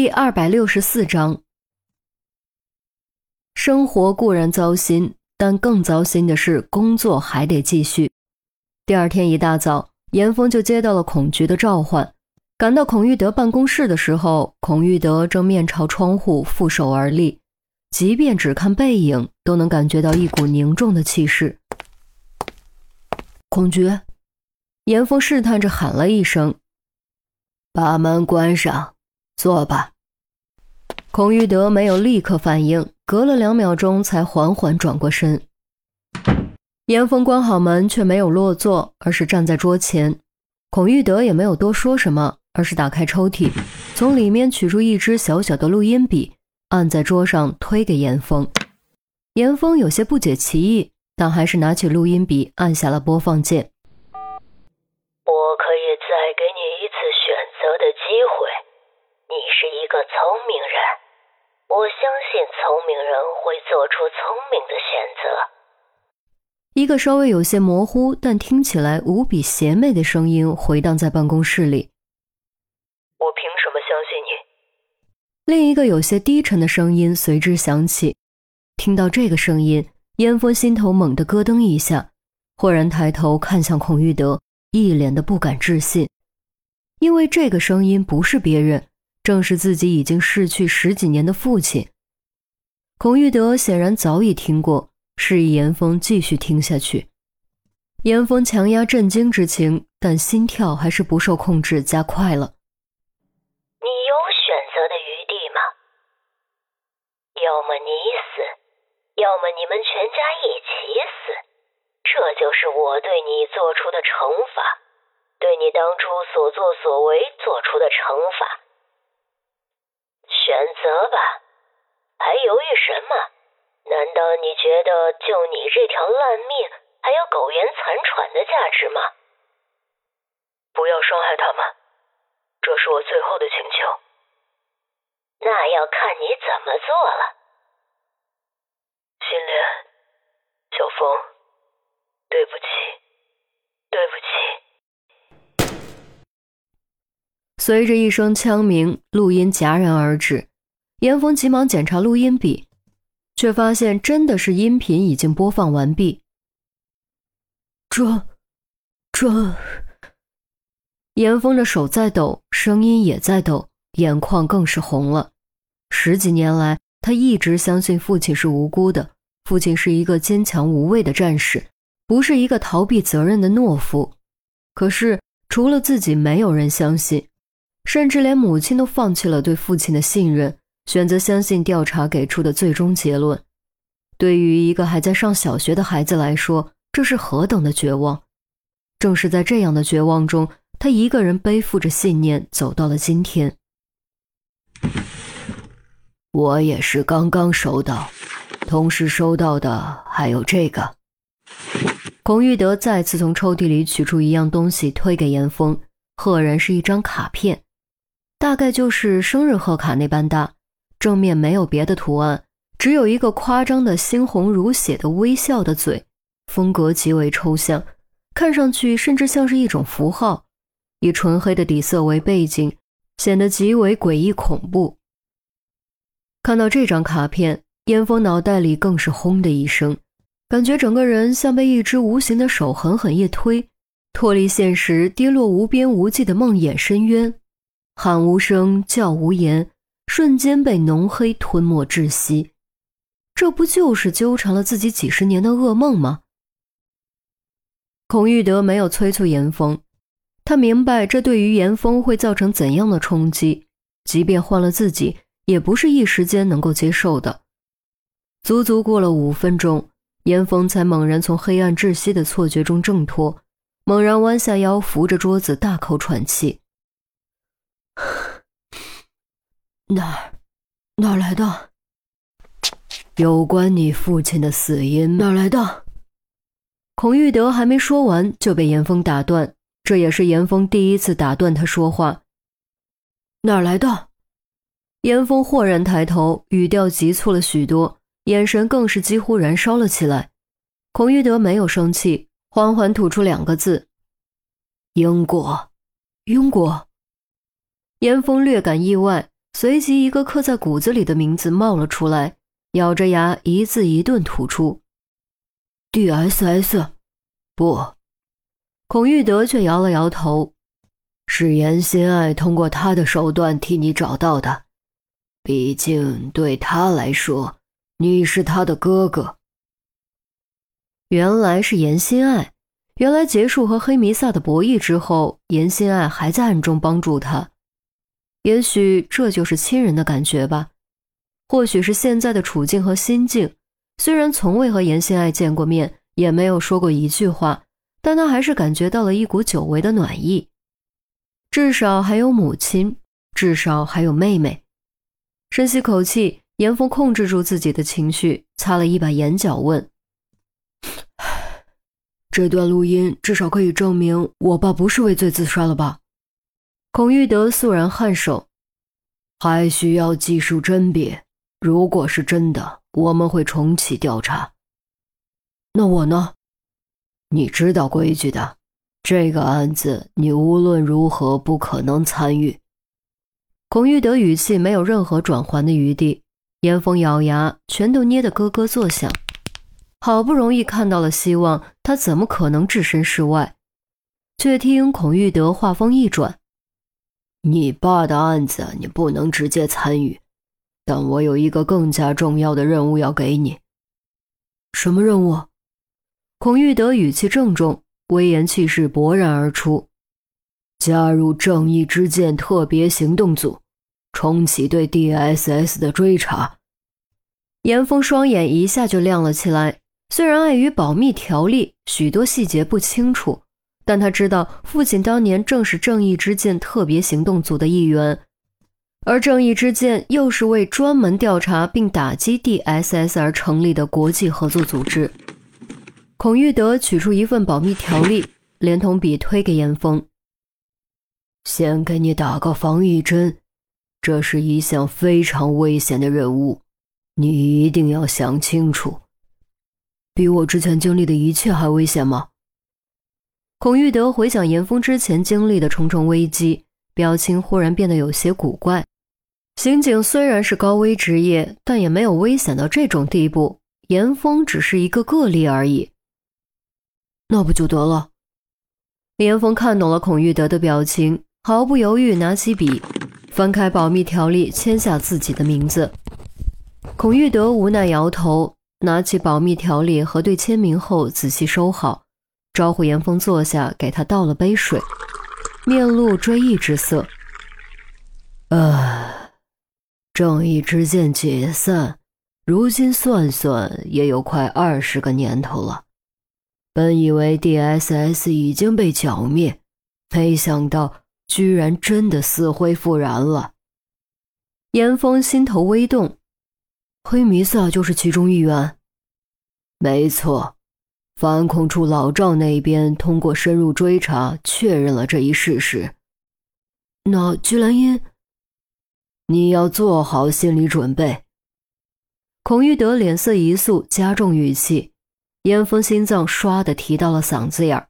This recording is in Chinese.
第二百六十四章，生活固然糟心，但更糟心的是工作还得继续。第二天一大早，严峰就接到了孔局的召唤。赶到孔玉德办公室的时候，孔玉德正面朝窗户负手而立，即便只看背影，都能感觉到一股凝重的气势。孔局，严峰试探着喊了一声：“把门关上。”坐吧。孔玉德没有立刻反应，隔了两秒钟才缓缓转过身。严峰关好门，却没有落座，而是站在桌前。孔玉德也没有多说什么，而是打开抽屉，从里面取出一支小小的录音笔，按在桌上推给严峰。严峰有些不解其意，但还是拿起录音笔按下了播放键。是一个聪明人，我相信聪明人会做出聪明的选择。一个稍微有些模糊，但听起来无比邪魅的声音回荡在办公室里。我凭什么相信你？另一个有些低沉的声音随之响起。听到这个声音，燕峰心头猛地咯噔一下，忽然抬头看向孔玉德，一脸的不敢置信，因为这个声音不是别人。正是自己已经逝去十几年的父亲，孔玉德显然早已听过，示意严峰继续听下去。严峰强压震惊之情，但心跳还是不受控制加快了。你有选择的余地吗？要么你死，要么你们全家一起死，这就是我对你做出的惩罚，对你当初所作所为做出的惩罚。选择吧，还犹豫什么？难道你觉得就你这条烂命还有苟延残喘的价值吗？不要伤害他们，这是我最后的请求。那要看你怎么做了。心莲，小风，对不起，对不起。随着一声枪鸣，录音戛然而止。严峰急忙检查录音笔，却发现真的是音频已经播放完毕。这，这……严峰的手在抖，声音也在抖，眼眶更是红了。十几年来，他一直相信父亲是无辜的，父亲是一个坚强无畏的战士，不是一个逃避责任的懦夫。可是，除了自己，没有人相信。甚至连母亲都放弃了对父亲的信任，选择相信调查给出的最终结论。对于一个还在上小学的孩子来说，这是何等的绝望！正是在这样的绝望中，他一个人背负着信念走到了今天。我也是刚刚收到，同时收到的还有这个。孔玉德再次从抽屉里取出一样东西，推给严峰，赫然是一张卡片。大概就是生日贺卡那般大，正面没有别的图案，只有一个夸张的猩红如血的微笑的嘴，风格极为抽象，看上去甚至像是一种符号，以纯黑的底色为背景，显得极为诡异恐怖。看到这张卡片，燕峰脑袋里更是轰的一声，感觉整个人像被一只无形的手狠狠一推，脱离现实，跌落无边无际的梦魇深渊。喊无声，叫无言，瞬间被浓黑吞没窒息。这不就是纠缠了自己几十年的噩梦吗？孔玉德没有催促严峰，他明白这对于严峰会造成怎样的冲击，即便换了自己，也不是一时间能够接受的。足足过了五分钟，严峰才猛然从黑暗窒息的错觉中挣脱，猛然弯下腰，扶着桌子，大口喘气。哪儿？哪儿来的？有关你父亲的死因？哪儿来的？孔玉德还没说完，就被严峰打断。这也是严峰第一次打断他说话。哪儿来的？严峰豁然抬头，语调急促了许多，眼神更是几乎燃烧了起来。孔玉德没有生气，缓缓吐出两个字：“英国，英国。”严峰略感意外，随即一个刻在骨子里的名字冒了出来，咬着牙一字一顿吐出：“D.S.S。”不，孔玉德却摇了摇头：“是严心爱通过他的手段替你找到的。毕竟对他来说，你是他的哥哥。”原来是严心爱。原来结束和黑弥撒的博弈之后，严心爱还在暗中帮助他。也许这就是亲人的感觉吧。或许是现在的处境和心境。虽然从未和严心爱见过面，也没有说过一句话，但他还是感觉到了一股久违的暖意。至少还有母亲，至少还有妹妹。深吸口气，严峰控制住自己的情绪，擦了一把眼角，问。这段录音至少可以证明我爸不是畏罪自杀了吧？孔玉德肃然颔首，还需要技术甄别。如果是真的，我们会重启调查。那我呢？你知道规矩的，这个案子你无论如何不可能参与。孔玉德语气没有任何转圜的余地，严峰咬牙，拳头捏得咯咯作响。好不容易看到了希望，他怎么可能置身事外？却听孔玉德话锋一转：“你爸的案子你不能直接参与，但我有一个更加重要的任务要给你。”“什么任务？”孔玉德语气郑重，威严气势勃然而出：“加入正义之剑特别行动组，重启对 D.S.S 的追查。”严峰双眼一下就亮了起来。虽然碍于保密条例，许多细节不清楚，但他知道父亲当年正是正义之剑特别行动组的一员，而正义之剑又是为专门调查并打击 D.S.S 而成立的国际合作组织。孔玉德取出一份保密条例，连同笔推给严峰：“先给你打个防疫针，这是一项非常危险的任务，你一定要想清楚。”比我之前经历的一切还危险吗？孔玉德回想严峰之前经历的重重危机，表情忽然变得有些古怪。刑警虽然是高危职业，但也没有危险到这种地步。严峰只是一个个例而已。那不就得了？严峰看懂了孔玉德的表情，毫不犹豫拿起笔，翻开保密条例，签下自己的名字。孔玉德无奈摇头。拿起保密条例和对签名后，仔细收好，招呼严峰坐下，给他倒了杯水，面露追忆之色。啊，正义之剑解散，如今算算也有快二十个年头了。本以为 D.S.S 已经被剿灭，没想到居然真的死灰复燃了。严峰心头微动。黑弥撒就是其中一员，没错。反恐处老赵那边通过深入追查，确认了这一事实。那居兰英，你要做好心理准备。孔玉德脸色一肃，加重语气。严峰心脏唰的提到了嗓子眼儿。